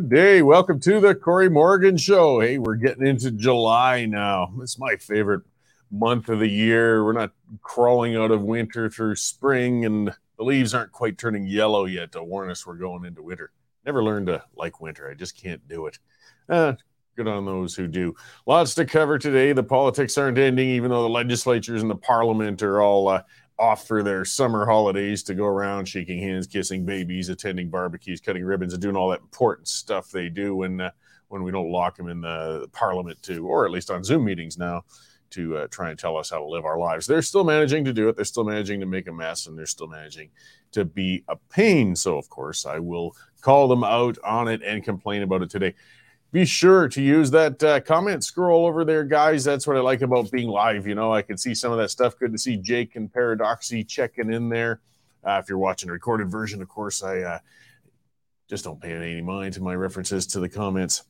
Good day. Welcome to the Cory Morgan Show. Hey, we're getting into July now. It's my favorite month of the year. We're not crawling out of winter through spring, and the leaves aren't quite turning yellow yet to warn us we're going into winter. Never learned to like winter. I just can't do it. Uh, good on those who do. Lots to cover today. The politics aren't ending, even though the legislatures and the parliament are all uh, off for their summer holidays to go around shaking hands, kissing babies, attending barbecues, cutting ribbons, and doing all that important stuff they do when uh, when we don't lock them in the parliament to, or at least on Zoom meetings now, to uh, try and tell us how to live our lives. They're still managing to do it. They're still managing to make a mess, and they're still managing to be a pain. So, of course, I will call them out on it and complain about it today be sure to use that uh, comment scroll over there, guys. That's what I like about being live. You know, I can see some of that stuff. Good to see Jake and Paradoxy checking in there. Uh, if you're watching a recorded version, of course, I uh, just don't pay any mind to my references to the comments.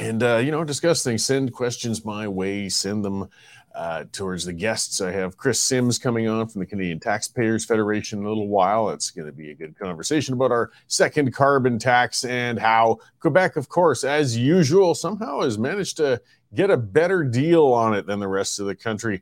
And, uh, you know, discuss things. Send questions my way. Send them uh, towards the guests. I have Kris Sims coming on from the Canadian Taxpayers Federation in a little while. It's going to be a good conversation about our second carbon tax and how Quebec, of course, as usual, somehow has managed to get a better deal on it than the rest of the country.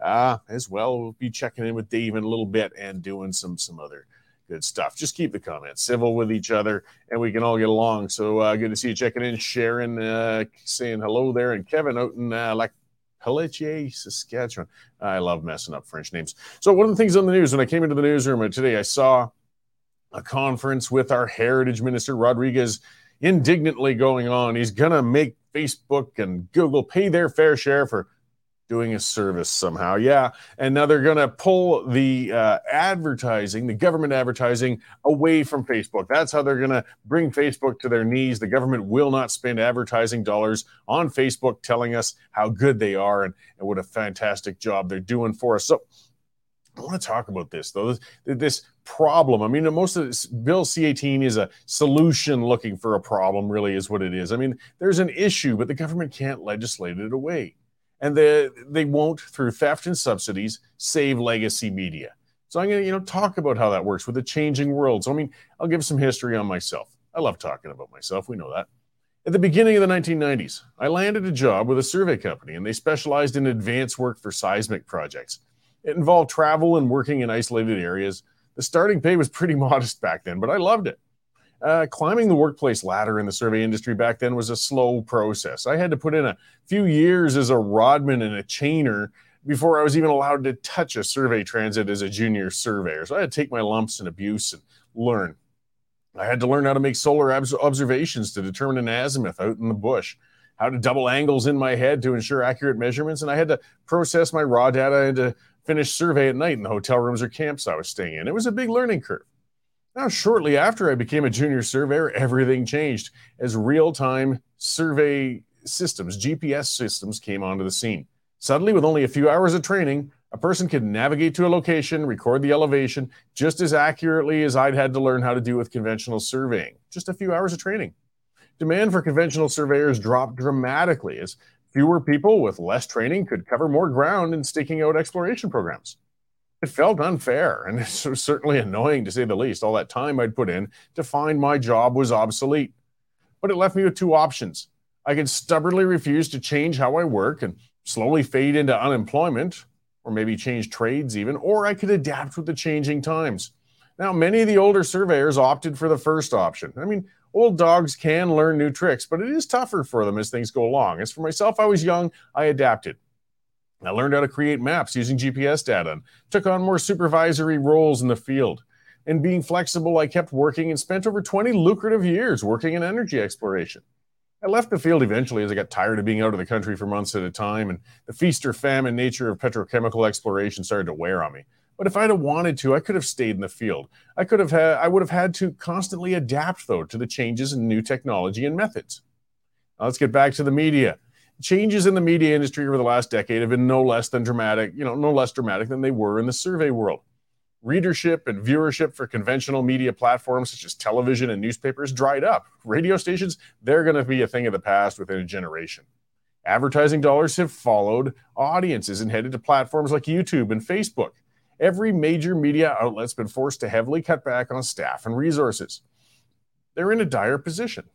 Uh, as well, we'll be checking in with Dave in a little bit and doing some some other good stuff. Just keep the comments civil with each other, and we can all get along. So uh, good to see you checking in, Sharon, uh, saying hello there, and Kevin out in uh, Lac Pelletier, Saskatchewan. I love messing up French names. So, one of the things on the news, when I came into the newsroom today, I saw a conference with our heritage minister, Rodriguez, indignantly going on. He's to make Facebook and Google pay their fair share for doing a service somehow. Yeah. And now they're going to pull the uh, advertising, the government advertising, away from Facebook. That's how they're going to bring Facebook to their knees. The government will not spend advertising dollars on Facebook telling us how good they are and, and what a fantastic job they're doing for us. So, I want to talk about this though. This, this problem. I mean, most of this Bill C18 is a solution looking for a problem, really, is what it is. I mean, there's an issue, but the government can't legislate it away and they they won't through theft and subsidies save legacy media. So I'm going to you know talk about how that works with a changing world. So I mean, I'll give some history on myself. I love talking about myself. We know that. At the beginning of the 1990s, I landed a job with a survey company, and they specialized in advanced work for seismic projects. It involved travel and working in isolated areas. The starting pay was pretty modest back then, but I loved it. Uh, climbing the workplace ladder in the survey industry back then was a slow process. I had to put in a few years as a rodman and a chainer before I was even allowed to touch a survey transit as a junior surveyor. So I had to take my lumps and abuse and learn. I had to learn how to make solar observations to determine an azimuth out in the bush, how to double angles in my head to ensure accurate measurements, and I had to process my raw data into finished survey at night in the hotel rooms or camps I was staying in. It was a big learning curve. Now, shortly after I became a junior surveyor, everything changed as real time survey systems, GPS systems, came onto the scene. Suddenly, with only a few hours of training, a person could navigate to a location, record the elevation just as accurately as I'd had to learn how to do with conventional surveying. Just a few hours of training. Demand for conventional surveyors dropped dramatically as fewer people with less training could cover more ground in staking out exploration programs it felt unfair and it was certainly annoying to say the least. All that time I'd put in to find my job was obsolete. But it left me with two options. I could stubbornly refuse to change how I work and slowly fade into unemployment, or maybe change trades even, or I could adapt with the changing times. Now, many of the older surveyors opted for the first option. I mean, old dogs can learn new tricks, but it is tougher for them as things go along. As for myself, I was young, I adapted. I learned how to create maps using GPS data and took on more supervisory roles in the field. And being flexible, I kept working and spent over 20 lucrative years working in energy exploration. I left the field eventually as I got tired of being out of the country for months at a time, and the feast or famine nature of petrochemical exploration started to wear on me. But if I'd have wanted to, I could have stayed in the field. I could have had, I would have had to constantly adapt though to the changes in new technology and methods. Now let's get back to the media changes in the media industry over the last decade have been no less than dramatic, you know, no less dramatic than they were in the survey world. Readership and viewership for conventional media platforms such as television and newspapers dried up. Radio stations, they're going to be a thing of the past within a generation. Advertising dollars have followed audiences and headed to platforms like YouTube and Facebook. Every major media outlet's been forced to heavily cut back on staff and resources. They're in a dire position.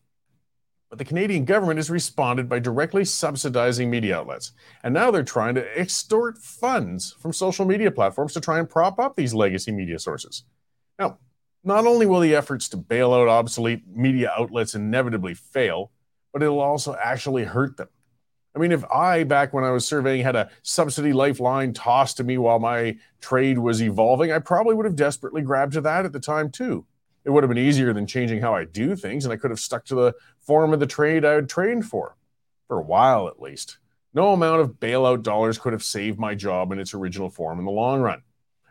But the Canadian government has responded by directly subsidizing media outlets. And now they're trying to extort funds from social media platforms to try and prop up these legacy media sources. Now, not only will the efforts to bail out obsolete media outlets inevitably fail, but it'll also actually hurt them. I mean, if I, back when I was surveying, had a subsidy lifeline tossed to me while my trade was evolving, I probably would have desperately grabbed to that at the time too. It would have been easier than changing how I do things, and I could have stuck to the form of the trade I had trained for, for a while at least. No amount of bailout dollars could have saved my job in its original form in the long run.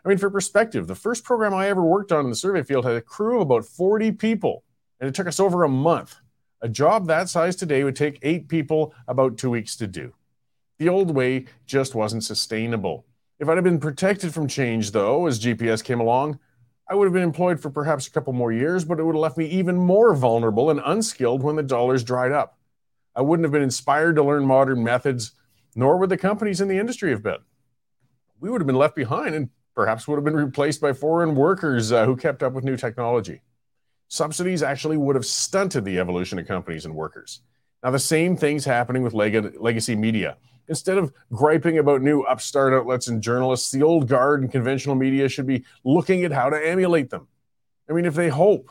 I mean, for perspective, the first program I ever worked on in the survey field had a crew of about 40 people, and it took us over a month. A job that size today would take eight people about two weeks to do. The old way just wasn't sustainable. If I'd have been protected from change, though, as GPS came along, I would have been employed for perhaps a couple more years, but it would have left me even more vulnerable and unskilled when the dollars dried up. I wouldn't have been inspired to learn modern methods, nor would the companies in the industry have been. We would have been left behind and perhaps would have been replaced by foreign workers uh, who kept up with new technology subsidies actually would have stunted the evolution of companies and workers. Now, the same thing's happening with leg- legacy media. Instead of griping about new upstart outlets and journalists, the old guard and conventional media should be looking at how to emulate them. I mean, if they hope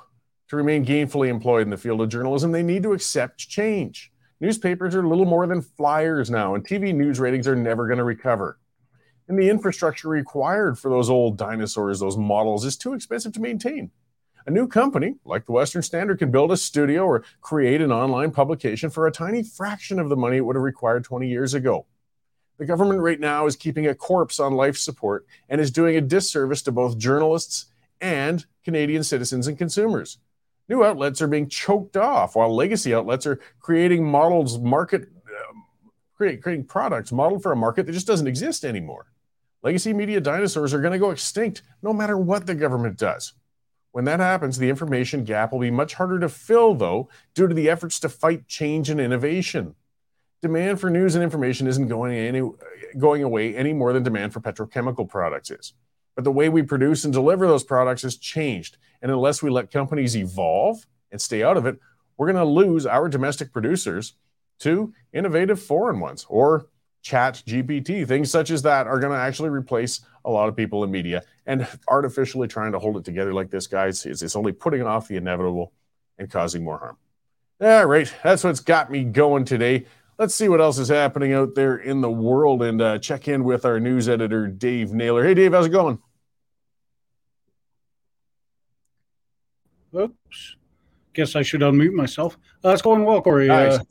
to remain gainfully employed in the field of journalism, they need to accept change. Newspapers are little more than flyers now, and TV news ratings are never going to recover. And the infrastructure required for those old dinosaurs, those models, is too expensive to maintain. A new company, like the Western Standard, can build a studio or create an online publication for a tiny fraction of the money it would have required 20 years ago. The government right now is keeping a corpse on life support and is doing a disservice to both journalists and Canadian citizens and consumers. New outlets are being choked off while legacy outlets are creating models market um, create, creating products modeled for a market that just doesn't exist anymore. Legacy media dinosaurs are going to go extinct no matter what the government does. When that happens, the information gap will be much harder to fill, though, due to the efforts to fight change and innovation. Demand for news and information isn't going, any, going away any more than demand for petrochemical products is. But the way we produce and deliver those products has changed. And unless we let companies evolve and stay out of it, we're going to lose our domestic producers to innovative foreign ones or ChatGPT. Things such as that are going to actually replace a lot of people in media. And artificially trying to hold it together like this, guys, is it's only putting off the inevitable and causing more harm. All right, that's what's got me going today. Let's see what else is happening out there in the world and uh, check in with our news editor, Dave Naylor. Hey, Dave, how's it going? Oops. Guess I should unmute myself. Uh, it's going well, Cory. Nice. Uh,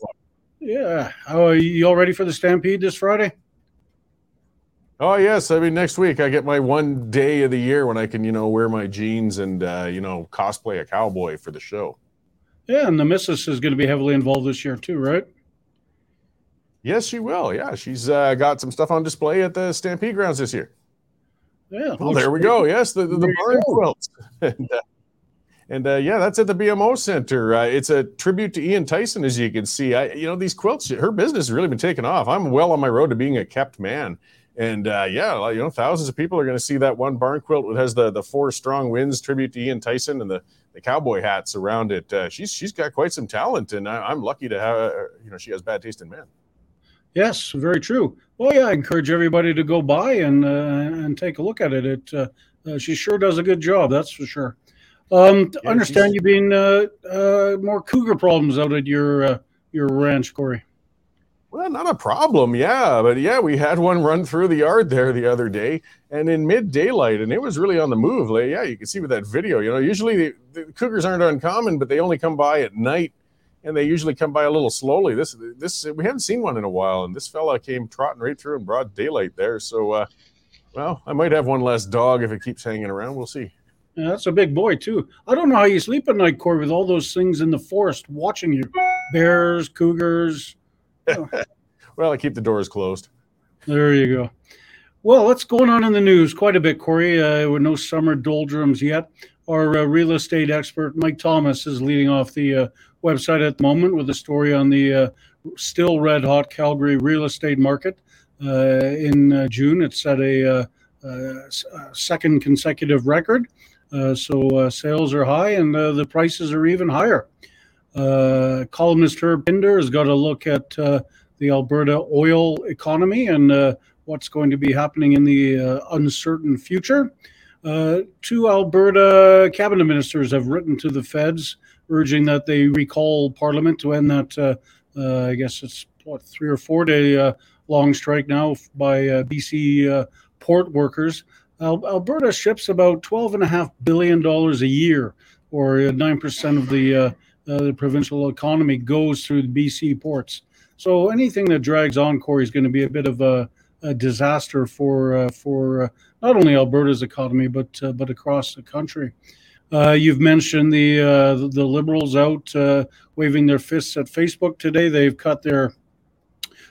yeah. Are you all ready for the Stampede this Friday? Oh yes, I mean next week I get my one day of the year when I can you know wear my jeans and uh, you know cosplay a cowboy for the show. Yeah, and the missus is going to be heavily involved this year too, right? Yes, she will. Yeah, she's uh, got some stuff on display at the Stampede grounds this year. Yeah. Oh, there we go. Yes, the the, the barn quilts. and, uh, and uh, yeah, that's at the BMO Center. Uh, it's a tribute to Ian Tyson, as you can see. I, you know, these quilts, her business has really been taking off. I'm well on my road to being a kept man. And uh, yeah, you know, thousands of people are going to see that one barn quilt that has the the four strong winds tribute to Ian Tyson and the the cowboy hats around it. Uh, she's she's got quite some talent, and I, am lucky to have uh, you know she has bad taste in men. Yes, very true. Well, yeah, I encourage everybody to go by and uh, and take a look at it. It uh, uh, she sure does a good job, that's for sure. Um, yeah, understand you being more cougar problems out at your your ranch, Cory. Well, not a problem. Yeah. But yeah, we had one run through the yard there the other day and in mid daylight, and it was really on the move. Like, yeah, you can see with that video. You know, usually the, the, cougars aren't uncommon, but they only come by at night and they usually come by a little slowly. This, this, we haven't seen one in a while, and this fella came trotting right through in broad daylight there. So, uh, well, I might have one less dog if it keeps hanging around. We'll see. Yeah, that's a big boy too. I don't know how you sleep at night, Cory, with all those things in the forest watching you. Bears, cougars, well, I keep the doors closed. There you go. Well, what's going on in the news? Quite a bit, Cory. Uh, with no summer doldrums yet. Our uh, real estate expert, Mike Thomas, is leading off the uh, website at the moment with a story on the uh, still red hot Calgary real estate market. Uh, in uh, June, it's at a, a second consecutive record. so sales are high and the prices are even higher. Uh, columnist Herb Pinder has got a look at uh, the Alberta oil economy and uh, what's going to be happening in the uh, uncertain future. Uh, two Alberta cabinet ministers have written to the feds urging that they recall Parliament to end that, uh, I guess it's what, three or four day long strike now by BC port workers. Al- Alberta ships about $12.5 billion a year, or 9% of the, the provincial economy goes through the BC ports. So anything that drags on, Cory, is going to be a bit of a, a disaster for uh, for uh, not only Alberta's economy but uh, but across the country. Uh, you've mentioned the uh, the liberals out uh, waving their fists at Facebook today. They've cut their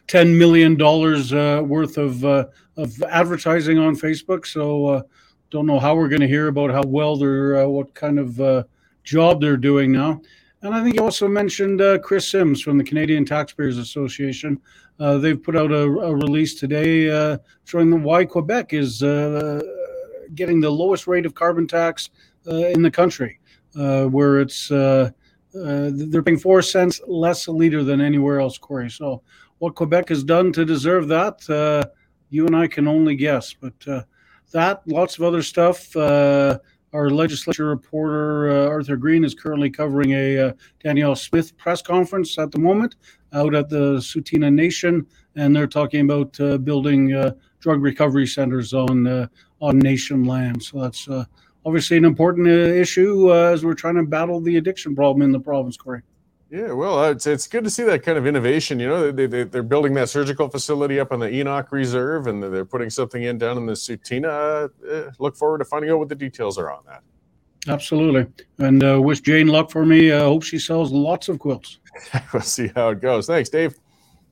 ten million dollars worth of of advertising on Facebook. So don't know how we're going to hear about how well they're what kind of job they're doing now. And I think you also mentioned uh, Kris Sims from the Canadian Taxpayers Association. Uh, they've put out a, a release today uh, showing why Quebec is uh, getting the lowest rate of carbon tax uh, in the country, uh, where it's they're paying four cents less a liter than anywhere else, Cory. So, what Quebec has done to deserve that, you and I can only guess. But that, lots of other stuff our legislature reporter uh, Arthur Green is currently covering a uh, Danielle Smith press conference at the moment out at the Tsuut'ina Nation, and they're talking about uh, building uh, drug recovery centers on uh, on nation land. So that's obviously an important issue as we're trying to battle the addiction problem in the province, Corey. Yeah, well, it's it's good to see that kind of innovation. You know, they, they they're building that surgical facility up on the Enoch Reserve, and they're putting something in down in the Tsuut'ina. Uh, look forward to finding out what the details are on that. Absolutely, and uh, wish Jane luck for me. I uh, hope she sells lots of quilts. we'll see how it goes. Thanks, Dave.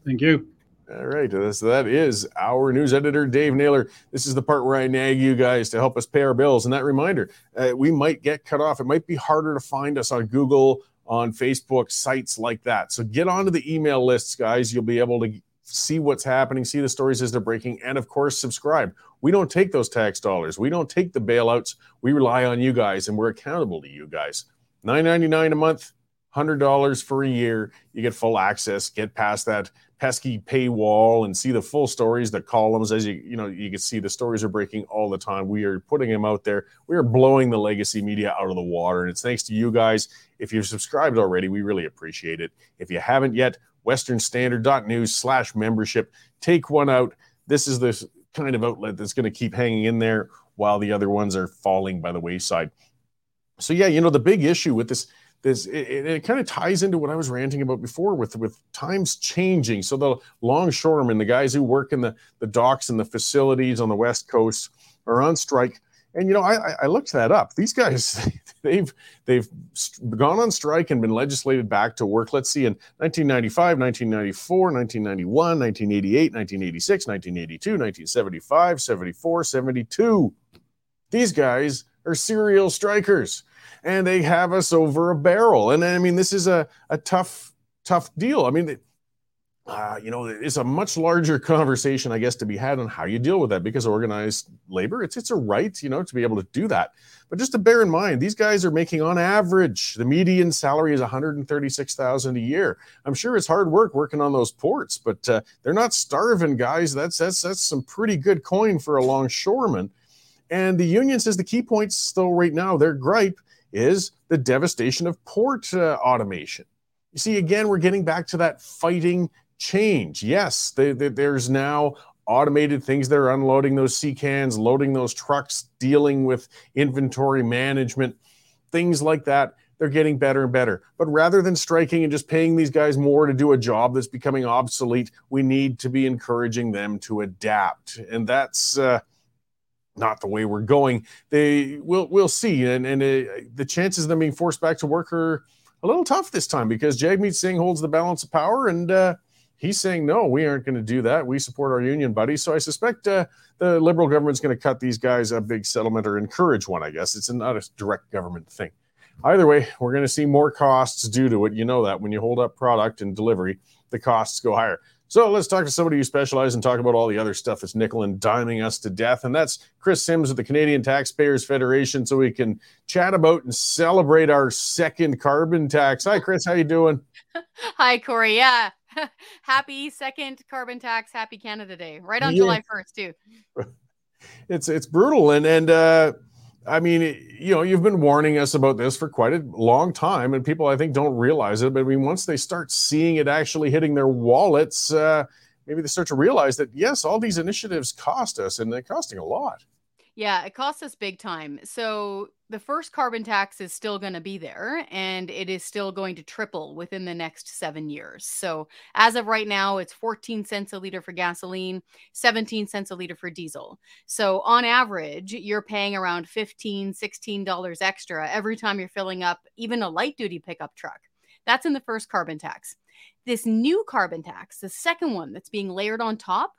Thank you. All right, so that is our news editor, Dave Naylor. This is the part where I nag you guys to help us pay our bills. And that reminder, uh, we might get cut off. It might be harder to find us on Google on Facebook, sites like that. So get onto the email lists, guys. You'll be able to see what's happening, see the stories as they're breaking, and of course, subscribe. We don't take those tax dollars. We don't take the bailouts. We rely on you guys, and we're accountable to you guys. Nine ninety nine a month, hundred dollars for a year. You get full access. Get past that pesky paywall and see the full stories, the columns. As you you know, you can see the stories are breaking all the time. We are putting them out there. We are blowing the legacy media out of the water, and it's thanks to you guys. If you've subscribed already, we really appreciate it. If you haven't yet, westernstandard.news slash membership. Take one out. This is the kind of outlet that's going to keep hanging in there while the other ones are falling by the wayside. So yeah, you know the big issue with this this it, it, kind of ties into what I was ranting about before with with times changing. So the longshoremen, the guys who work in the the docks and the facilities on the west coast, are on strike. And you know, I, I looked that up. These guys, they've they've gone on strike and been legislated back to work. Let's see, in 1995, 1994, 1991, 1988, 1986, 1982, 1975, 74, 72. These guys are serial strikers and they have us over a barrel. And I mean, this is a, a tough, tough deal. I mean, uh, you know, it's a much larger conversation, I guess, to be had on how you deal with that because organized labor, it's it's a right, you know, to be able to do that. But just to bear in mind, these guys are making on average the median salary is 136,000 a year. I'm sure it's hard work working on those ports, but uh, they're not starving, guys. That's that's that's some pretty good coin for a longshoreman. And the union says the key points, still right now, their gripe is the devastation of port uh, automation. You see, again, we're getting back to that fighting change. Yes, they, they, there's now automated things that are unloading those sea cans, loading those trucks, dealing with inventory management, things like that. They're getting better and better. But rather than striking and just paying these guys more to do a job that's becoming obsolete, we need to be encouraging them to adapt. And that's. Uh, not the way we're going. They will we'll see, and and uh, the chances of them being forced back to work are a little tough this time because Jagmeet Singh holds the balance of power, and uh, he's saying no, we aren't going to do that. We support our union buddies. So I suspect uh, the Liberal government's going to cut these guys a big settlement or encourage one. I guess it's not a direct government thing. Either way, we're going to see more costs due to it. You know that when you hold up product and delivery, the costs go higher. So let's talk to somebody who specializes and talk about all the other stuff that's nickel and diming us to death. And that's Kris Sims of the Canadian Taxpayers Federation. So we can chat about and celebrate our second carbon tax. Hi, Kris. How you doing? Hi, Cory. Yeah. happy second carbon tax. Happy Canada Day. Right on yeah. July 1st, too. It's it's brutal. And and uh I mean, you know, you've been warning us about this for quite a long time, and people, I think, don't realize it. But I mean, once they start seeing it actually hitting their wallets, uh, maybe they start to realize that yes, all these initiatives cost us, and they're costing a lot. Yeah, it costs us big time. So the first carbon tax is still going to be there and it is still going to triple within the next seven years. So as of right now, it's 14 cents a liter for gasoline, 17 cents a liter for diesel. So on average, you're paying around 15, 16 dollars extra every time you're filling up even a light duty pickup truck. That's in the first carbon tax. This new carbon tax, the second one that's being layered on top,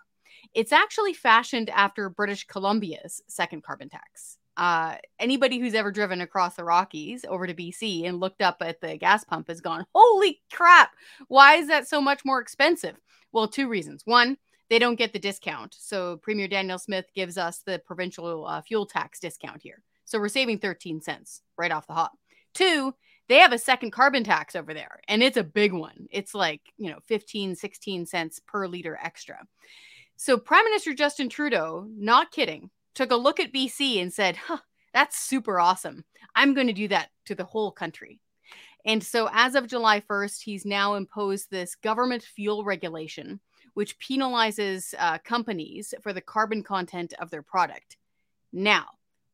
it's actually fashioned after British Columbia's second carbon tax. Uh, anybody who's ever driven across the Rockies over to BC and looked up at the gas pump has gone, Holy crap, why is that so much more expensive? Well, two reasons. One, they don't get the discount. So Premier Danielle Smith gives us the provincial uh, fuel tax discount here. So we're saving 13 cents right off the hop. Two, they have a second carbon tax over there and it's a big one. It's like, you know, 15, 16 cents per liter extra. So Prime Minister Justin Trudeau, not kidding, took a look at BC and said, huh, that's super awesome. I'm going to do that to the whole country. And so as of July 1st, he's now imposed this government fuel regulation, which penalizes uh, companies for the carbon content of their product. Now,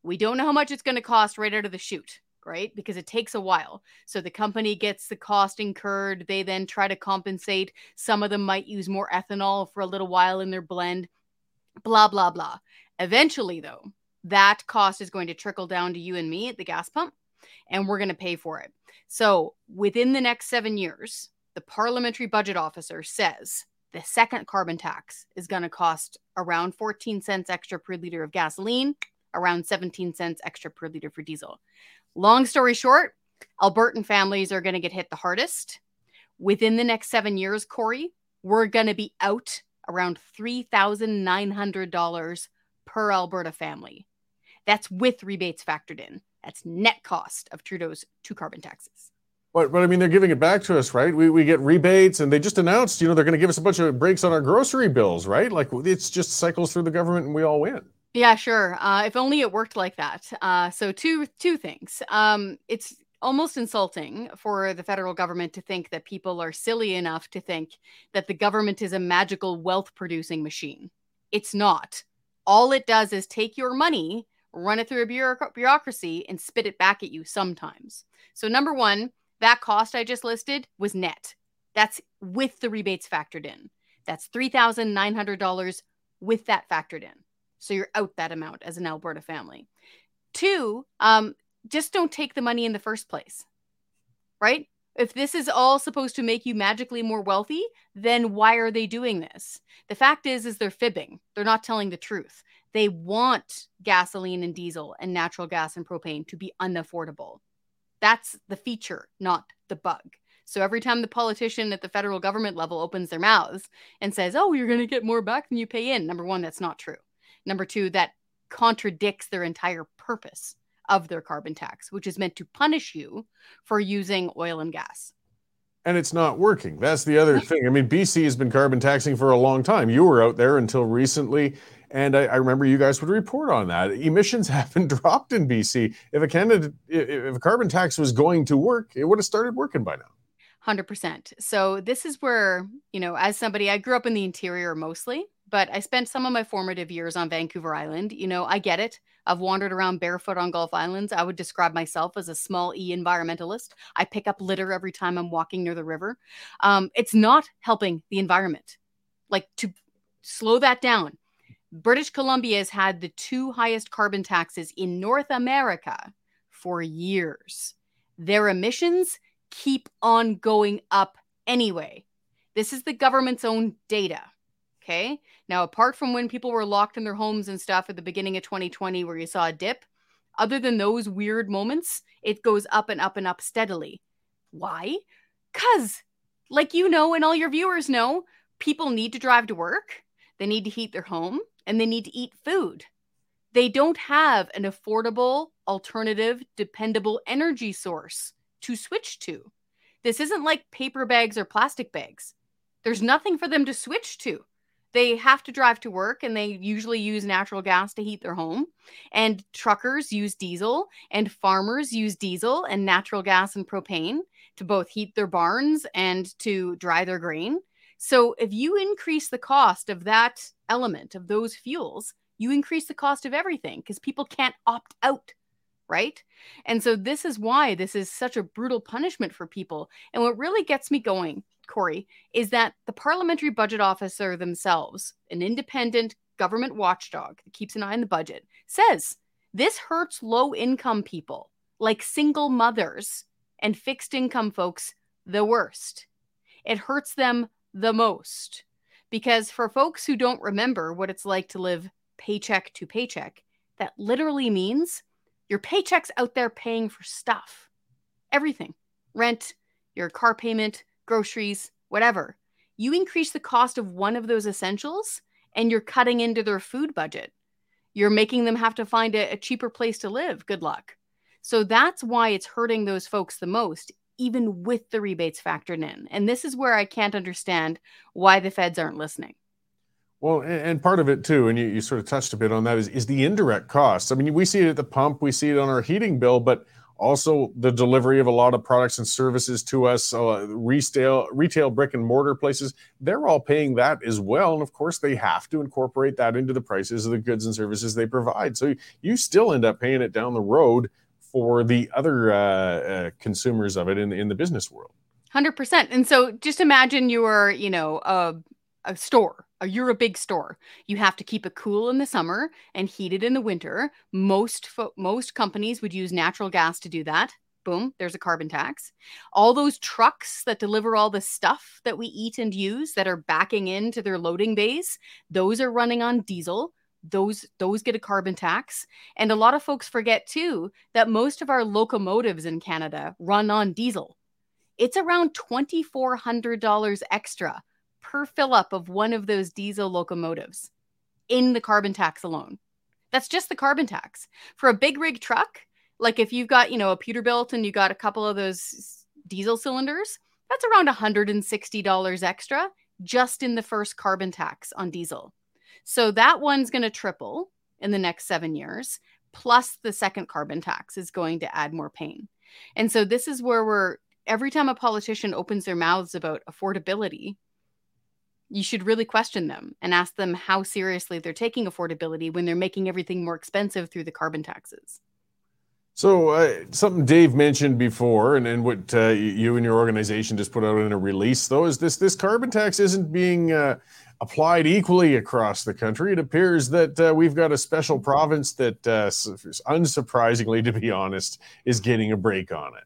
we don't know how much it's going to cost right out of the chute right? Because it takes a while. So the company gets the cost incurred. They then try to compensate. Some of them might use more ethanol for a little while in their blend, blah, blah, blah. Eventually, though, that cost is going to trickle down to you and me at the gas pump, and we're going to pay for it. So within the next seven years, the parliamentary budget officer says the second carbon tax is going to cost around 14 cents extra per liter of gasoline, around 17 cents extra per liter for diesel. Long story short, Albertan families are going to get hit the hardest. Within the next seven years, Cory, we're going to be out around $3,900 per Alberta family. That's with rebates factored in. That's net cost of Trudeau's two carbon taxes. But, but I mean, they're giving it back to us, right? We, we get rebates, and they just announced, you know, they're going to give us a bunch of breaks on our grocery bills, right? Like it's just cycles through the government, and we all win. Yeah, sure. Uh, if only it worked like that. Uh, so two two things. Um, it's almost insulting for the federal government to think that people are silly enough to think that the government is a magical wealth producing machine. It's not. All it does is take your money, run it through a bureauc- bureaucracy, and spit it back at you sometimes. So number one, that cost I just listed was net. That's with the rebates factored in. That's three thousand nine hundred dollars with that factored in. So you're out that amount as an Alberta family. Two, um, just don't take the money in the first place, right? If this is all supposed to make you magically more wealthy, then why are they doing this? The fact is, is they're fibbing. They're not telling the truth. They want gasoline and diesel and natural gas and propane to be unaffordable. That's the feature, not the bug. So every time the politician at the federal government level opens their mouths and says, "Oh, you're going to get more back than you pay in," number one, that's not true. Number two, that contradicts their entire purpose of their carbon tax, which is meant to punish you for using oil and gas. And it's not working. That's the other thing. I mean, BC has been carbon taxing for a long time. You were out there until recently. And I, I, remember you guys would report on that. Emissions haven't dropped in BC. If a Canada, if a carbon tax was going to work, it would have started working by now. 100%. So this is where, you know, as somebody, I grew up in the interior mostly but I spent some of my formative years on Vancouver Island. You know, I get it. I've wandered around barefoot on Gulf Islands. I would describe myself as a small e environmentalist. I pick up litter every time I'm walking near the river. Um, it's not helping the environment. Like to slow that down. British Columbia has had the two highest carbon taxes in North America for years. Their emissions keep on going up anyway. This is the government's own data. Okay. Now, apart from when people were locked in their homes and stuff at the beginning of 2020, where you saw a dip, other than those weird moments, it goes up and up and up steadily. Why? Because, like you know, and all your viewers know, People need to drive to work, they need to heat their home, and they need to eat food. They don't have an affordable, alternative, dependable energy source to switch to. This isn't like paper bags or plastic bags. There's nothing for them to switch to. They have to drive to work and they usually use natural gas to heat their home. And truckers use diesel, and farmers use diesel and natural gas and propane to both heat their barns and to dry their grain. So if you increase the cost of that element of those fuels, you increase the cost of everything because people can't opt out right? And so this is why this is such a brutal punishment for people. And what really gets me going, Cory, is that the parliamentary budget officer themselves, an independent government watchdog that keeps an eye on the budget, says this hurts low income people like single mothers and fixed income folks the worst. It hurts them the most because for folks who don't remember what it's like to live paycheck to paycheck, that literally means your paycheck's out there paying for stuff. Everything. Rent, your car payment, groceries, whatever. You increase the cost of one of those essentials and you're cutting into their food budget. You're making them have to find a, a cheaper place to live. Good luck. So that's why it's hurting those folks the most, even with the rebates factored in. And this is where I can't understand why the feds aren't listening. Well, and part of it too, and you, you sort of touched a bit on that, is, is the indirect costs. I mean, we see it at the pump, we see it on our heating bill, but also the delivery of a lot of products and services to us, uh, retail, retail brick and mortar places, they're all paying that as well. And of course, they have to incorporate that into the prices of the goods and services they provide. So you still end up paying it down the road for the other uh, uh, consumers of it in, in the business world. 100%. And so just imagine you are, you know, a, a store Uh, you're a big store. You have to keep it cool in the summer and heat it in the winter. Most fo- most companies would use natural gas to do that. Boom, there's a carbon tax. All those trucks that deliver all the stuff that we eat and use that are backing into their loading bays, those are running on diesel. Those those get a carbon tax. And a lot of folks forget too that most of our locomotives in Canada run on diesel. It's around $2400 extra per fill up of one of those diesel locomotives in the carbon tax alone. That's just the carbon tax. For a big rig truck, like if you've got, you know, a Peterbilt and you got a couple of those diesel cylinders, that's around $160 extra just in the first carbon tax on diesel. So that one's going to triple in the next seven years, plus the second carbon tax is going to add more pain. And so this is where we're every time a politician opens their mouths about affordability, you should really question them and ask them how seriously they're taking affordability when they're making everything more expensive through the carbon taxes. So, uh, something Dave mentioned before, and, and what uh, you and your organization just put out in a release, though, is this this carbon tax isn't being uh, applied equally across the country. It appears that uh, we've got a special province that, uh, unsurprisingly, to be honest, is getting a break on it.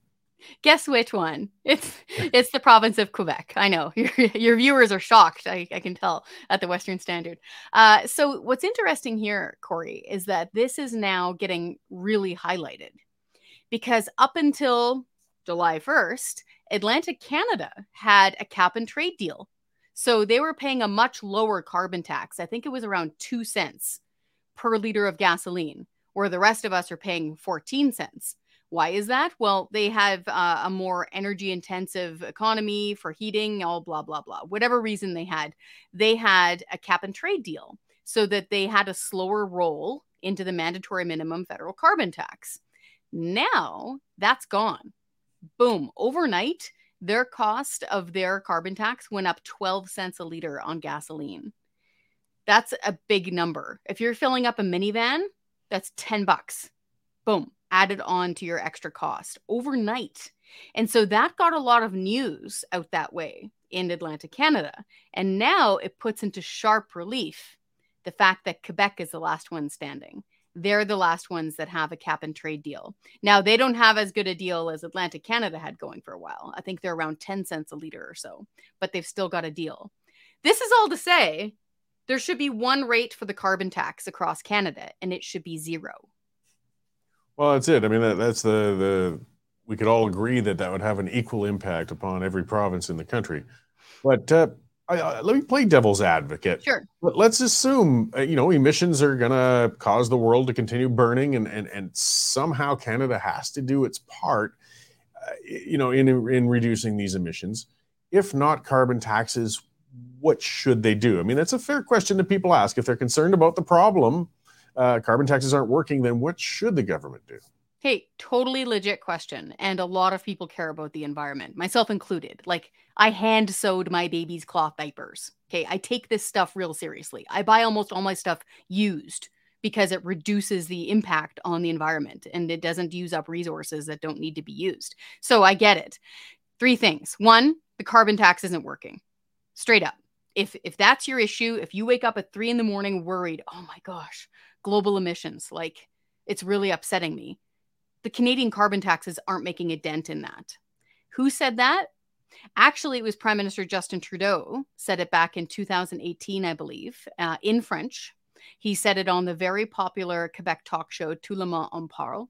Guess which one? It's it's the province of Quebec. I know your, your viewers are shocked. I, I can tell at the Western Standard. Uh, so what's interesting here, Cory, is that this is now getting really highlighted because up until July 1st, Atlantic Canada had a cap and trade deal. So they were paying a much lower carbon tax. I think it was around two cents per liter of gasoline, where the rest of us are paying 14 cents. Why is that? Well, they have uh, a more energy intensive economy for heating, all blah, blah, blah. Whatever reason they had, they had a cap and trade deal so that they had a slower roll into the mandatory minimum federal carbon tax. Now that's gone. Boom. Overnight, their cost of their carbon tax went up 12 cents a liter on gasoline. That's a big number. If you're filling up a minivan, that's 10 bucks. Boom added on to your extra cost overnight. And so that got a lot of news out that way in Atlantic Canada. And now it puts into sharp relief the fact that Quebec is the last one standing. They're the last ones that have a cap and trade deal. Now, they don't have as good a deal as Atlantic Canada had going for a while. I think they're around 10 cents a liter or so, but they've still got a deal. This is all to say there should be one rate for the carbon tax across Canada, and it should be zero. Well, that's it. I mean, that, that's the the we could all agree that that would have an equal impact upon every province in the country. But uh, uh, let me play devil's advocate. Sure. Let's assume uh, you know emissions are going to cause the world to continue burning, and and and somehow Canada has to do its part, uh, you know, in in reducing these emissions. If not carbon taxes, what should they do? I mean, that's a fair question that people ask. If they're concerned about the problem, uh, carbon taxes aren't working, then what should the government do? Hey, totally legit question. And a lot of people care about the environment, myself included. Like, I hand sewed my baby's cloth diapers. Okay. I take this stuff real seriously. I buy almost all my stuff used because it reduces the impact on the environment and it doesn't use up resources that don't need to be used. So I get it. Three things. One, the carbon tax isn't working. Straight up. If if that's your issue, if you wake up at three in the morning worried, oh my gosh, global emissions, like it's really upsetting me the Canadian carbon taxes aren't making a dent in that. Who said that? Actually, it was Prime Minister Justin Trudeau said it back in 2018, I believe, uh, in French. He said it on the very popular Quebec talk show Tout le monde en parle.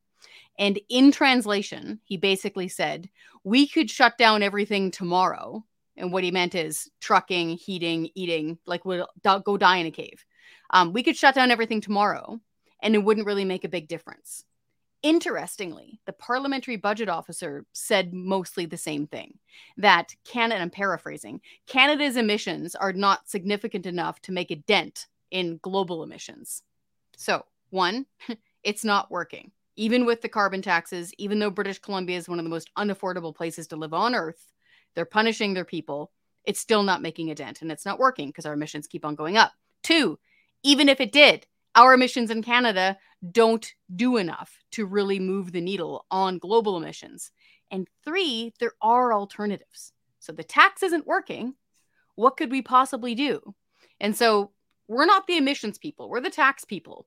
And in translation, he basically said, We could shut down everything tomorrow. And what he meant is trucking, heating, eating, like we'll go die in a cave. Um, we could shut down everything tomorrow and it wouldn't really make a big difference. Interestingly, the parliamentary budget officer said mostly the same thing that Canada, I'm paraphrasing, Canada's emissions are not significant enough to make a dent in global emissions. So, one, it's not working. Even with the carbon taxes, even though British Columbia is one of the most unaffordable places to live on earth, they're punishing their people. It's still not making a dent and it's not working because our emissions keep on going up. Two, even if it did, our emissions in Canada don't do enough to really move the needle on global emissions. And three, there are alternatives. So the tax isn't working. What could we possibly do? And so we're not the emissions people, we're the tax people.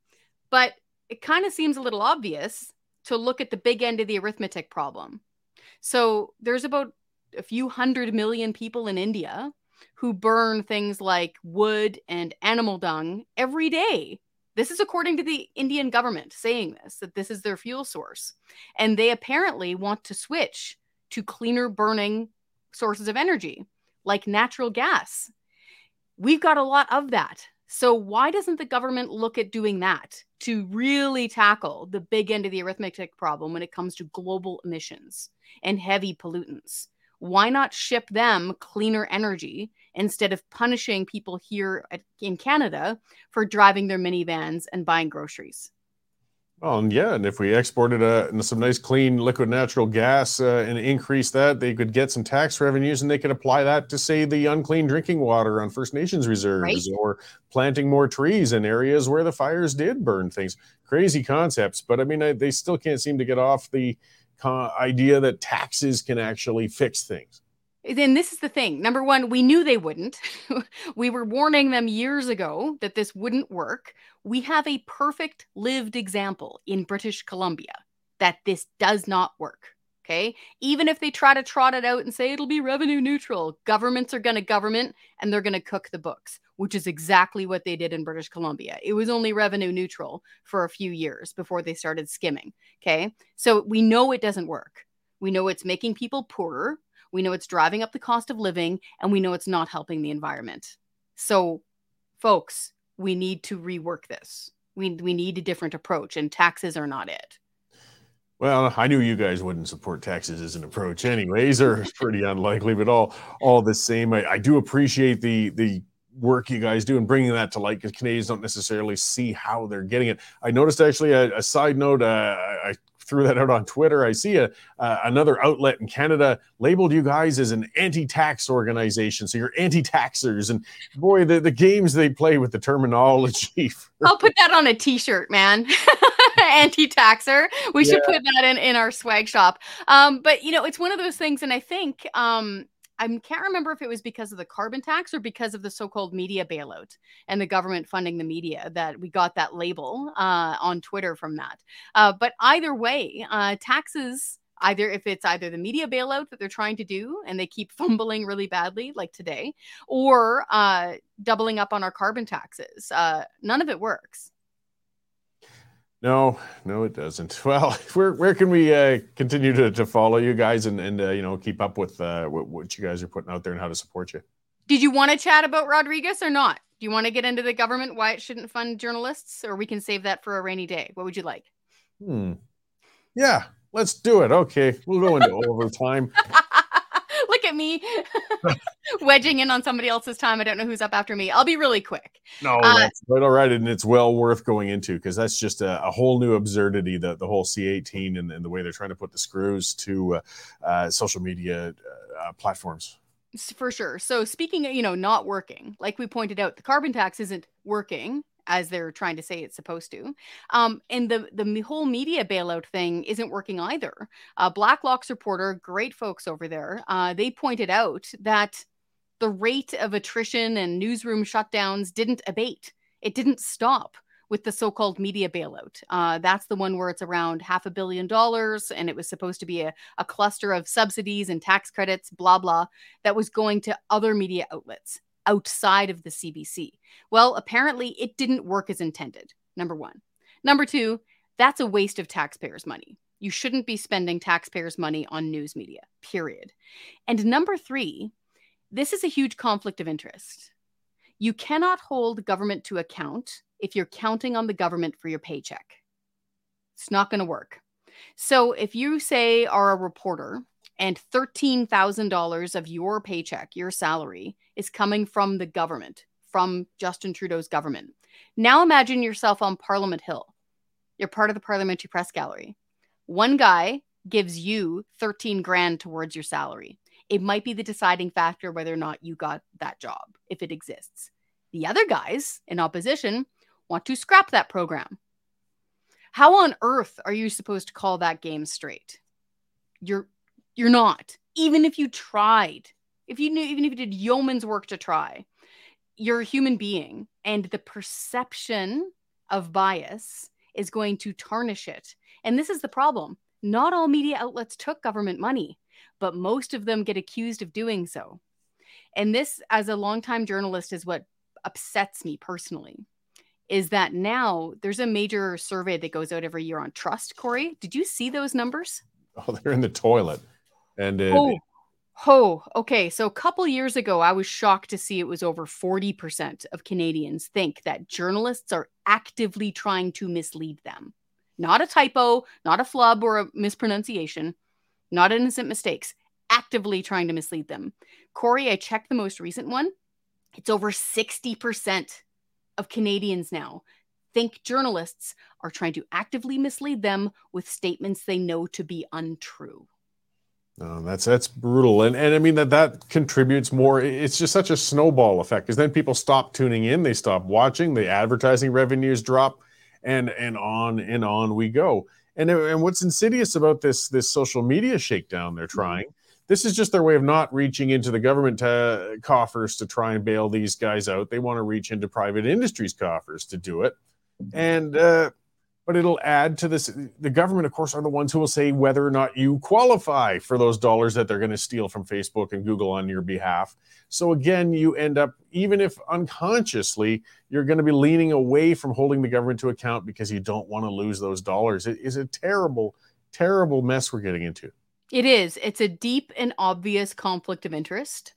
But it kind of seems a little obvious to look at the big end of the arithmetic problem. So there's about a few hundred million people in India who burn things like wood and animal dung every day this is according to the Indian government saying this, that this is their fuel source. And they apparently want to switch to cleaner burning sources of energy like natural gas. We've got a lot of that. So, why doesn't the government look at doing that to really tackle the big end of the arithmetic problem when it comes to global emissions and heavy pollutants? Why not ship them cleaner energy instead of punishing people here at, in Canada for driving their minivans and buying groceries. Well, and yeah, and if we exported uh, some nice clean liquid natural gas uh, and increase that, they could get some tax revenues and they could apply that to, say, the unclean drinking water on First Nations reserves right. or planting more trees in areas where the fires did burn things. Crazy concepts, but I mean, I, they still can't seem to get off the idea that taxes can actually fix things then this is the thing. Number one, we knew they wouldn't. we were warning them years ago that this wouldn't work. We have a perfect lived example in British Columbia that this does not work. Okay. Even if they try to trot it out and say it'll be revenue neutral, governments are going to government and they're going to cook the books, which is exactly what they did in British Columbia. It was only revenue neutral for a few years before they started skimming. Okay. So we know it doesn't work. We know it's making people poorer we know it's driving up the cost of living, and we know it's not helping the environment. So, folks, we need to rework this. We, we need a different approach, and taxes are not it. Well, I knew you guys wouldn't support taxes as an approach, anyways, or pretty unlikely. But all all the same, I, I do appreciate the the work you guys do and bringing that to light because Canadians don't necessarily see how they're getting it. I noticed actually a, a side note. Uh, I threw that out on Twitter. I see a uh, another outlet in Canada labeled you guys as an anti-tax organization, so you're anti-taxers. And boy, the, the games they play with the terminology. For... I'll put that on a T-shirt, man. anti-taxer. We yeah. should put that in in our swag shop. Um, but you know, it's one of those things, and I think um, I can't remember if it was because of the carbon tax or because of the so-called media bailout and the government funding the media that we got that label uh, on Twitter from that. Uh, but either way, uh, taxes either if it's either the media bailout that they're trying to do and they keep fumbling really badly like today or uh, doubling up on our carbon taxes uh, none of it works no, no, it doesn't. Well, where where can we uh, continue to, to follow you guys and and uh, you know keep up with uh, what, what you guys are putting out there and how to support you? Did you want to chat about Rodriguez or not? Do you want to get into the government why it shouldn't fund journalists, or we can save that for a rainy day? What would you like? Hmm. Yeah, let's do it. Okay, we'll go into overtime. Me wedging in on somebody else's time. I don't know who's up after me. I'll be really quick. No, uh, that's right. All right. And it's well worth going into because that's just a, a, whole new absurdity the, the whole C18 and, and, the way they're trying to put the screws to uh, uh, social media uh, platforms. For sure. So, speaking of, you know, not working, like we pointed out, the carbon tax isn't working as they're trying to say it's supposed to. Um, and the the whole media bailout thing isn't working either. Uh, Blacklock's reporter, great folks over there, uh, they pointed out that the rate of attrition and newsroom shutdowns didn't abate. It didn't stop with the so-called media bailout. Uh, that's the one where it's around half a billion dollars, and it was supposed to be a, a cluster of subsidies and tax credits, blah blah, that was going to other media outlets outside of the CBC. Well, apparently it didn't work as intended, number one. Number two, that's a waste of taxpayers' money. You shouldn't be spending taxpayers' money on news media, period. And number three, this is a huge conflict of interest. You cannot hold government to account if you're counting on the government for your paycheck. It's not going to work. So if you say are a reporter and $13,000 of your paycheck, your salary, is coming from the government, from Justin Trudeau's government. Now imagine yourself on Parliament Hill. You're part of the parliamentary press gallery. One guy gives you 13 grand towards your salary. It might be the deciding factor whether or not you got that job, if it exists. The other guys in opposition want to scrap that program. How on earth are you supposed to call that game straight? You're you're not. Even if you tried, if you knew, even if you did yeoman's work to try, you're a human being, and the perception of bias is going to tarnish it. And this is the problem. Not all media outlets took government money, but most of them get accused of doing so. And this, as a longtime journalist, is what upsets me personally. Is that now there's a major survey that goes out every year on trust, Cory? Did you see those numbers? Oh, they're in the toilet. And oh, oh, okay. So a couple years ago, I was shocked to see it was over 40% of Canadians think that journalists are actively trying to mislead them. Not a typo, not a flub or a mispronunciation, not innocent mistakes, actively trying to mislead them. Cory, I checked the most recent one. It's over 60% of Canadians now think journalists are trying to actively mislead them with statements they know to be untrue. No, that's that's brutal, and and I mean that that contributes more. It's just such a snowball effect because then people stop tuning in, they stop watching, the advertising revenues drop, and and on and on we go. And and what's insidious about this this social media shakedown they're mm-hmm. trying, this is just their way of not reaching into the government uh, coffers to try and bail these guys out. They want to reach into private industries coffers to do it, and uh, but it'll add to this. The government, of course, are the ones who will say whether or not you qualify for those dollars that they're going to steal from Facebook and Google on your behalf. So again, you end up, even if unconsciously, you're going to be leaning away from holding the government to account because you don't want to lose those dollars. It is a terrible, terrible mess we're getting into. It is. It's a deep and obvious conflict of interest.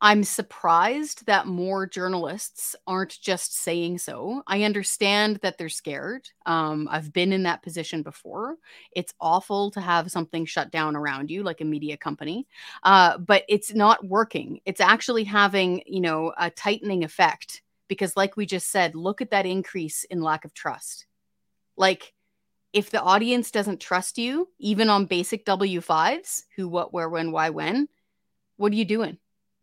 I'm surprised that more journalists aren't just saying so. I understand that they're scared. Um, I've been in that position before. It's awful to have something shut down around you, like a media company, uh, but it's not working. It's actually having, you know, a tightening effect because, like we just said, look at that increase in lack of trust. Like, if the audience doesn't trust you, even on basic W5s, who, what, where, when, why, when, what are you doing?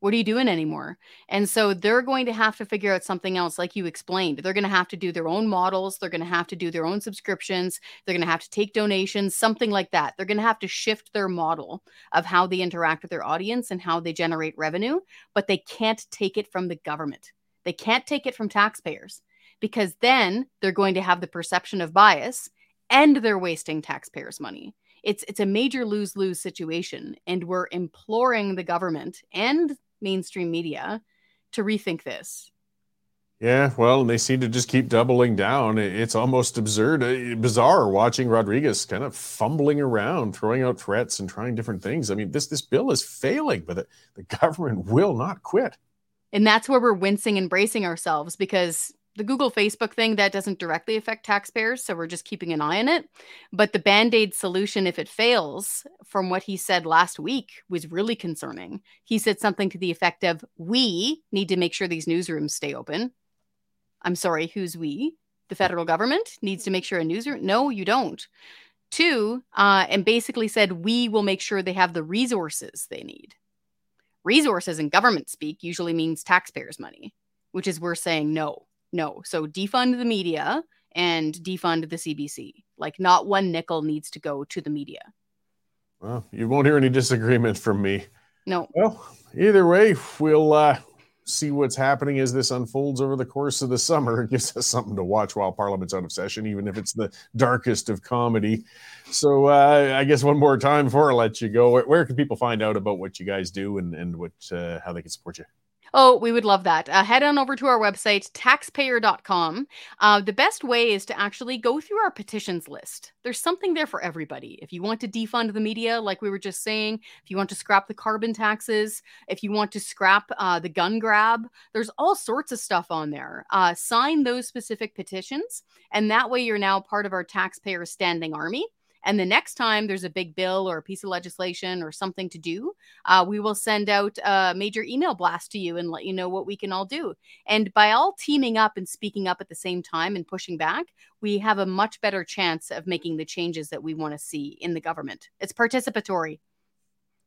What are you doing anymore? And so they're going to have to figure out something else, like you explained. They're going to have to do their own models. They're going to have to do their own subscriptions. They're going to have to take donations, something like that. They're going to have to shift their model of how they interact with their audience and how they generate revenue, but they can't take it from the government. They can't take it from taxpayers because then they're going to have the perception of bias and they're wasting taxpayers' money. It's it's a major lose-lose situation and we're imploring the government and mainstream media to rethink this. Yeah, well, and they seem to just keep doubling down. It's almost absurd, uh, bizarre watching Rodriguez kind of fumbling around, throwing out threats and trying different things. I mean, this this bill is failing, but the, the government will not quit. And that's where we're wincing and bracing ourselves because the Google Facebook thing that doesn't directly affect taxpayers, so we're just keeping an eye on it. But the band-aid solution if it fails, from what he said last week was really concerning. He said something to the effect of we need to make sure these newsrooms stay open. I'm sorry, who's we? The federal government needs to make sure a newsroom No, you don't. Two, uh, and basically said we will make sure they have the resources they need. Resources in government speak usually means taxpayers' money, which is we're saying no no. So defund the media and defund the CBC. Like not one nickel needs to go to the media. Well, you won't hear any disagreement from me. No. Well, either way, we'll uh, see what's happening as this unfolds over the course of the summer. It gives us something to watch while Parliament's out of session, even if it's the darkest of comedy. So, uh, I guess one more time before I let you go, where, where, can people find out about what you guys do and and what uh, how they can support you? Oh, we would love that. Uh, head on over to our website, taxpayer.com. Uh, the best way is to actually go through our petitions list. There's something there for everybody. If you want to defund the media, like we were just saying, if you want to scrap the carbon taxes, if you want to scrap uh, the gun grab, there's all sorts of stuff on there. Uh, sign those specific petitions, and that way you're now part of our taxpayer standing army. And the next time there's a big bill or a piece of legislation or something to do, uh, we will send out a major email blast to you and let you know what we can all do. And by all teaming up and speaking up at the same time and pushing back, we have a much better chance of making the changes that we want to see in the government. It's participatory.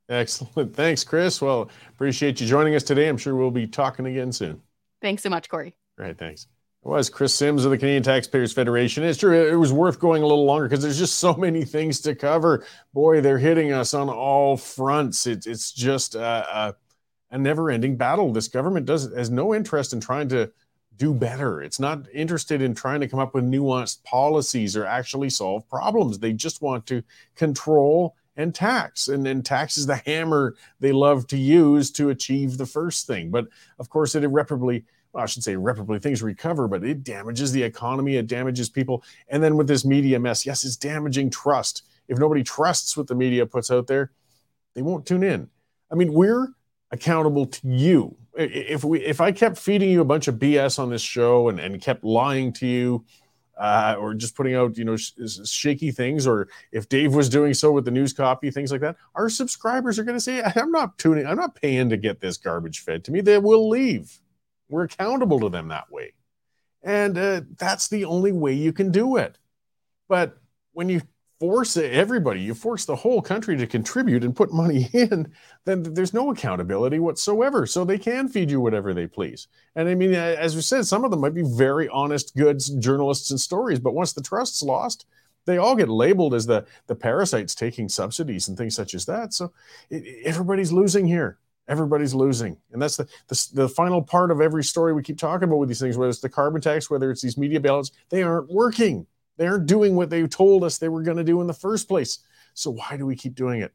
Excellent. Thanks, Kris. Well, appreciate you joining us today. I'm sure we'll be talking again soon. Thanks so much, Cory. All right. Thanks was Kris Sims of the Canadian Taxpayers Federation. It's true, it was worth going a little longer because there's just so many things to cover. Boy, they're hitting us on all fronts. It, it's just a, a, a never ending battle. This government does has no interest in trying to do better. It's not interested in trying to come up with nuanced policies or actually solve problems. They just want to control and tax. And then tax is the hammer they love to use to achieve the first thing. But of course, it irreparably I should say irreparably things recover, but it damages the economy, it damages people. And then with this media mess, yes, it's damaging trust. If nobody trusts what the media puts out there, they won't tune in. I mean, we're accountable to you. If we if I kept feeding you a bunch of BS on this show and, and kept lying to you, uh, or just putting out you know sh- shaky things, or if Dave was doing so with the news copy, things like that, our subscribers are going to say, "I'm not tuning. I'm not paying to get this garbage fed to me." They will leave. We're accountable to them that way. And uh, that's the only way you can do it. But when you force everybody, you force the whole country to contribute and put money in, then there's no accountability whatsoever. So they can feed you whatever they please. And I mean, as we said, some of them might be very honest, good journalists and stories, but once the trust's lost, they all get labeled as the the parasites taking subsidies and things such as that. So it, everybody's losing here everybody's losing. And that's the, the, the final part of every story we keep talking about with these things whether it's the carbon tax whether it's these media ballots they aren't working. They aren't doing what they told us they were going to do in the first place. So why do we keep doing it?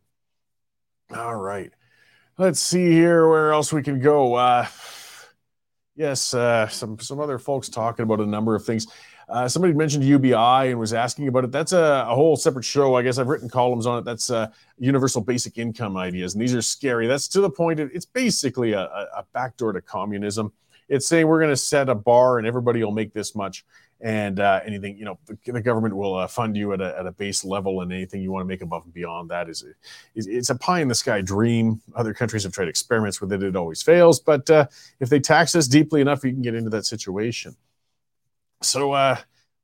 All right. Let's see here where else we can go. Uh, yes uh, some some other folks talking about a number of things uh, somebody mentioned UBI and was asking about it. That's a, a, whole separate show. I guess I've written columns on it. That's uh, universal basic income ideas, and these are scary. That's to the point. It's basically a, a backdoor to communism. It's saying we're going to set a bar and everybody will make this much, and uh, anything you know, the, the government will uh, fund you at a, at a base level, and anything you want to make above and beyond that is, is it's a pie in the sky dream. Other countries have tried experiments with it; it always fails. But uh, if they tax us deeply enough, we can get into that situation. So uh,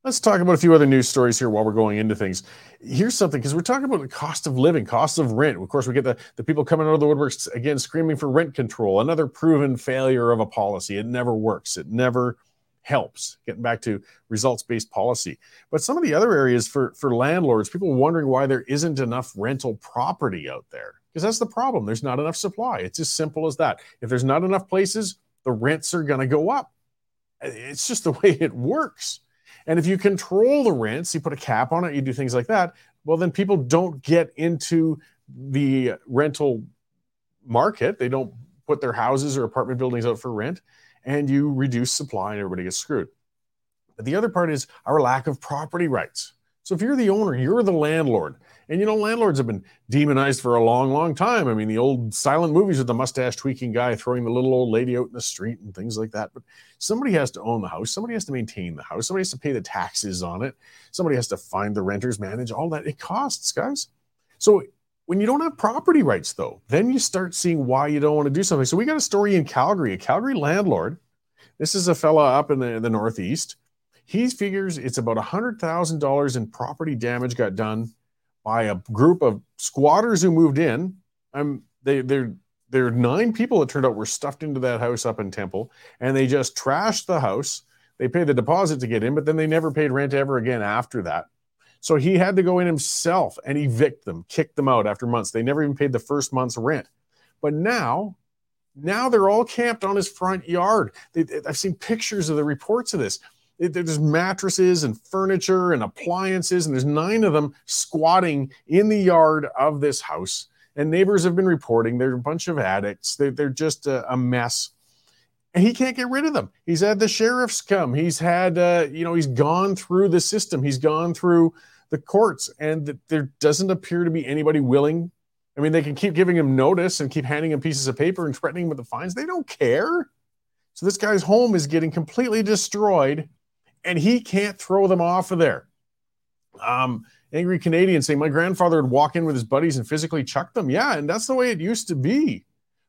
let's talk about a few other news stories here while we're going into things. Here's something because we're talking about the cost of living, cost of rent. Of course, we get the, the people coming out of the woodworks again screaming for rent control, another proven failure of a policy. It never works, it never helps. Getting back to results based policy. But some of the other areas for, for landlords, people wondering why there isn't enough rental property out there. Because that's the problem. There's not enough supply. It's as simple as that. If there's not enough places, the rents are going to go up it's just the way it works. And if you control the rents, you put a cap on it, you do things like that, well, then people don't get into the rental market. They don't put their houses or apartment buildings out for rent, and you reduce supply and everybody gets screwed. But the other part is our lack of property rights. So if you're the owner, you're the landlord. And you know, landlords have been demonized for a long, long time. I mean, the old silent movies with the mustache tweaking guy throwing the little old lady out in the street and things like that. But somebody has to own the house. Somebody has to maintain the house. Somebody has to pay the taxes on it. Somebody has to find the renters, manage all that. It costs, guys. So when you don't have property rights, though, then you start seeing why you don't want to do something. So we got a story in Calgary, a Calgary landlord. This is a fella up in the, the Northeast. He figures it's about $100,000 in property damage got done by a group of squatters who moved in. Um, they they're there are nine people it turned out were stuffed into that house up in Temple, and they just trashed the house. They paid the deposit to get in, but then they never paid rent ever again after that. So he had to go in himself and evict them, kick them out after months. They never even paid the first month's rent. But now, now they're all camped on his front yard. They, I've seen pictures of the reports of this there's mattresses and furniture and appliances, and there's nine of them squatting in the yard of this house. And neighbors have been reporting they're a bunch of addicts. They're, they're just a, a mess. And he can't get rid of them. He's had the sheriffs come. He's had, uh, you know, he's gone through the system. He's gone through the courts, and there doesn't appear to be anybody willing. I mean, they can keep giving him notice and keep handing him pieces of paper and threatening him with the fines. They don't care. So this guy's home is getting completely destroyed and he can't throw them off of there. Um, angry Canadians say, My grandfather would walk in with his buddies and physically chuck them. Yeah, and that's the way it used to be.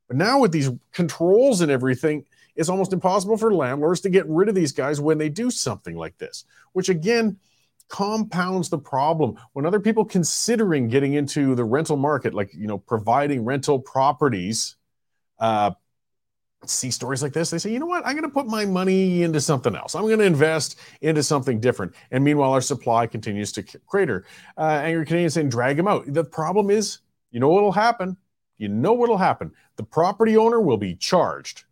But now with these controls and everything, it's almost impossible for landlords to get rid of these guys when they do something like this, which again compounds the problem. When other people considering getting into the rental market, like you know, providing rental properties, uh, see stories like this, they say, you know what? I'm going to put my money into something else. I'm going to invest into something different. And meanwhile, our supply continues to crater. Uh, angry Canadians saying, drag them out. The problem is, you know what will happen? You know what will happen? The property owner will be charged.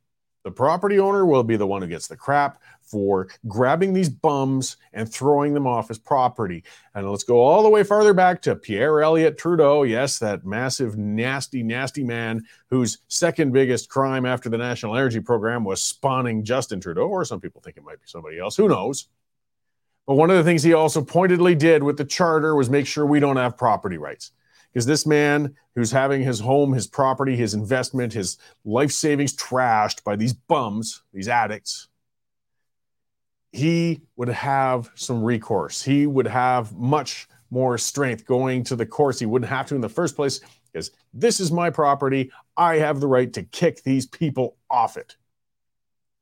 The property owner will be the one who gets the crap for grabbing these bums and throwing them off his property. And let's go all the way farther back to Pierre Elliott Trudeau. Yes, that massive, nasty, nasty man whose second biggest crime after the National Energy Program was spawning Justin Trudeau, or some people think it might be somebody else. Who knows? But one of the things he also pointedly did with the charter was make sure we don't have property rights. Because this man who's having his home, his property, his investment, his life savings trashed by these bums, these addicts, he would have some recourse. He would have much more strength going to the courts. He wouldn't have to in the first place because this is my property. I have the right to kick these people off it.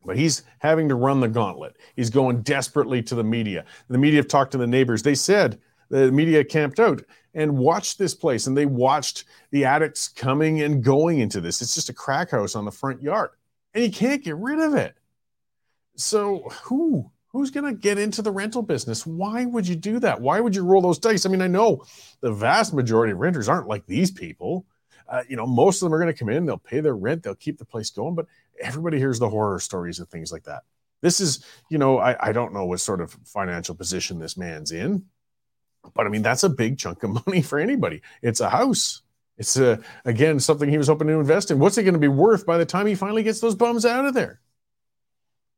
But he's having to run the gauntlet. He's going desperately to the media. The media have talked to the neighbors. They said the media camped out and watched this place and they watched the addicts coming and going into this. It's just a crack house on the front yard and you can't get rid of it. So, who who's going to get into the rental business? Why would you do that? Why would you roll those dice? I mean, I know the vast majority of renters aren't like these people. Uh, you know, most of them are going to come in, they'll pay their rent, they'll keep the place going, but everybody hears the horror stories and things like that. This is, you know, I, I don't know what sort of financial position this man's in, but I mean, that's a big chunk of money for anybody. It's a house. It's a, again, something he was hoping to invest in. What's it going to be worth by the time he finally gets those bums out of there?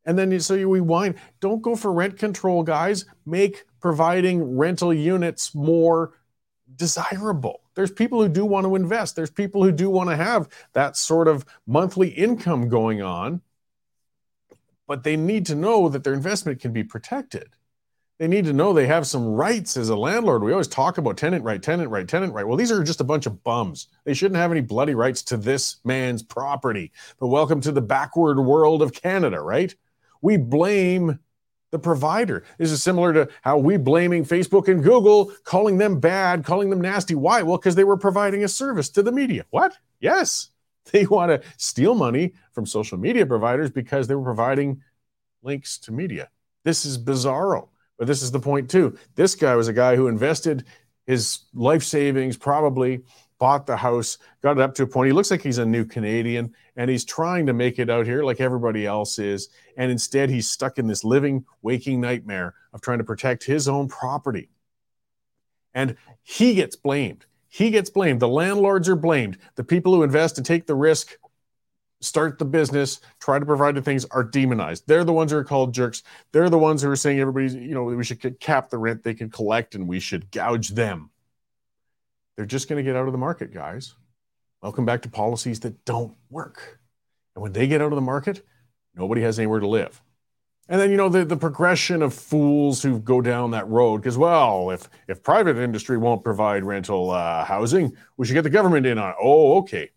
And then so you rewind. Don't go for rent control, guys. Make providing rental units more desirable. There's people who do want to invest. There's people who do want to have that sort of monthly income going on. But they need to know that their investment can be protected. They need to know they have some rights as a landlord. We always talk about tenant right, tenant right, tenant right. Well, these are just a bunch of bums. They shouldn't have any bloody rights to this man's property. But welcome to the backward world of Canada, right? We blame the provider. This is similar to how we blaming Facebook and Google, calling them bad, calling them nasty. Why? Well, because they were providing a service to the media. What? Yes. They want to steal money from social media providers because they were providing links to media. This is bizarro. But this is the point, too. This guy was a guy who invested his life savings probably bought the house, got it up to a point. He looks like he's a new Canadian and he's trying to make it out here like everybody else is. And instead, he's stuck in this living, waking nightmare of trying to protect his own property. And he gets blamed. He gets blamed. The landlords are blamed. The people who invest and take the risk start the business, try to provide the things are demonized. They're the ones who are called jerks. They're the ones who are saying everybody's, you know, we should cap the rent they can collect and we should gouge them. They're just going to get out of the market, guys. Welcome back to policies that don't work. And when they get out of the market, nobody has anywhere to live. And then you know the, the progression of fools who go down that road because well if if private industry won't provide rental uh, housing we should get the government in on it. Oh okay,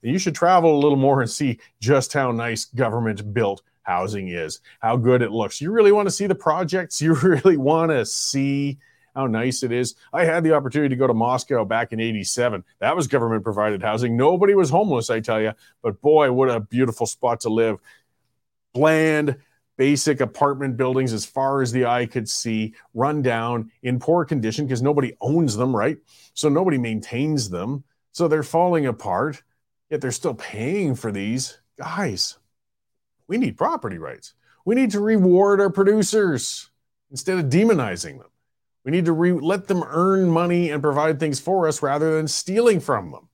then you should travel a little more and see just how nice government built housing is, how good it looks. You really want to see the projects. You really want to see how nice it is. I had the opportunity to go to Moscow back in 87. That was government provided housing. Nobody was homeless, I tell you. But boy, what a beautiful spot to live. Bland, basic apartment buildings as far as the eye could see, run down in poor condition because nobody owns them, right? So nobody maintains them. So they're falling apart, yet they're still paying for these. Guys, we need property rights. We need to reward our producers instead of demonizing them. We need to re- let them earn money and provide things for us rather than stealing from them.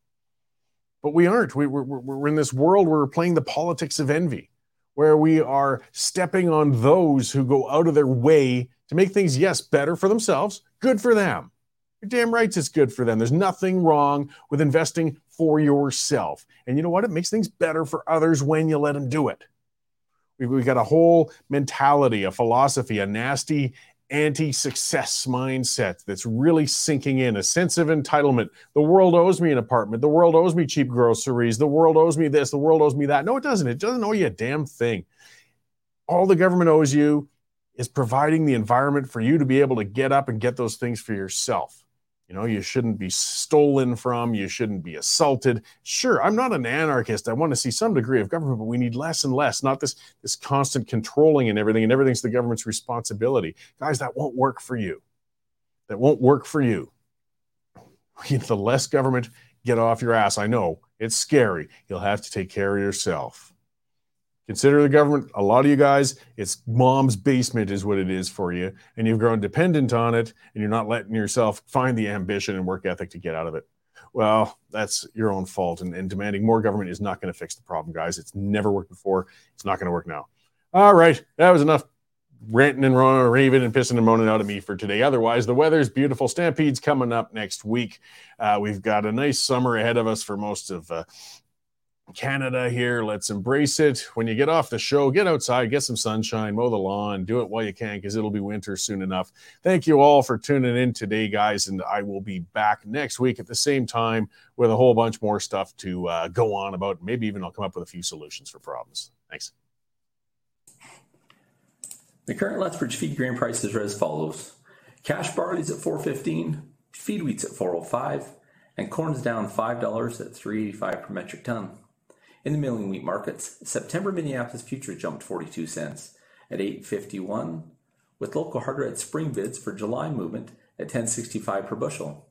But we aren't. We, we're, we're in this world where we're playing the politics of envy, where we are stepping on those who go out of their way to make things, yes, better for themselves, good for them. You're damn right it's good for them. There's nothing wrong with investing for yourself. And you know what? It makes things better for others when you let them do it. We've got a whole mentality, a philosophy, a nasty anti success mindset that's really sinking in a sense of entitlement. The world owes me an apartment. The world owes me cheap groceries. The world owes me this. The world owes me that. No, it doesn't. It doesn't owe you a damn thing. All the government owes you is providing the environment for you to be able to get up and get those things for yourself. You know, you shouldn't be stolen from, you shouldn't be assaulted. Sure, I'm not an anarchist. I want to see some degree of government, but we need less and less, not this this constant controlling and everything, and everything's the government's responsibility. Guys, that won't work for you. That won't work for you. The less government, get off your ass. I know it's scary. You'll have to take care of yourself. Consider the government, a lot of you guys, it's mom's basement is what it is for you. And you've grown dependent on it and you're not letting yourself find the ambition and work ethic to get out of it. Well, that's your own fault. And, and demanding more government is not going to fix the problem, guys. It's never worked before. It's not going to work now. All right. That was enough ranting and raving and pissing and moaning out of me for today. Otherwise, the weather's beautiful. Stampede's coming up next week. Uh, we've got a nice summer ahead of us for most of uh, Canada here. Let's embrace it. When you get off the show, get outside, get some sunshine, mow the lawn, do it while you can because it'll be winter soon enough. Thank you all for tuning in today, guys. And I will be back next week at the same time with a whole bunch more stuff to uh, go on about. Maybe even I'll come up with a few solutions for problems. Thanks. The current Lethbridge feed grain prices are as follows cash barley's at 415 feed wheat's at 405 and corn's down $5 at 385 per metric ton. In the milling wheat markets, September Minneapolis futures jumped 42 cents at 8.51, with local hard red spring bids for July movement at 10.65 per bushel.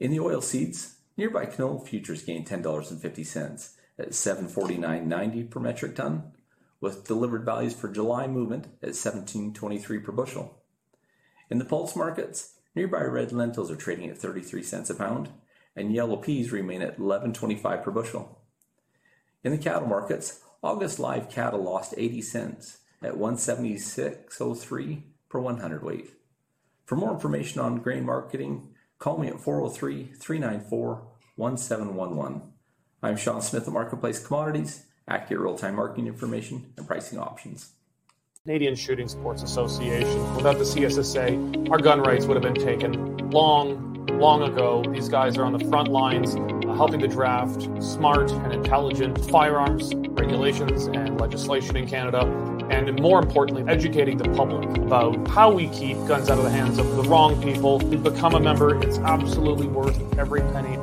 In the oil seeds, nearby canola futures gained $10.50 at 749.90 per metric ton, with delivered values for July movement at 17.23 per bushel. In the pulse markets, nearby red lentils are trading at 33 cents a pound, and yellow peas remain at 11.25 per bushel. In the cattle markets, August live cattle lost 80 cents at 176.03 per 100 weight. For more information on grain marketing, call me at 403 394 1711. I'm Sean Smith of Marketplace Commodities, accurate real time marketing information and pricing options. Canadian Shooting Sports Association. Without the CSSA, our gun rights would have been taken long, long ago. These guys are on the front lines uh, helping to draft smart and intelligent firearms regulations and legislation in Canada, and more importantly, educating the public about how we keep guns out of the hands of the wrong people. To become a member, it's absolutely worth every penny.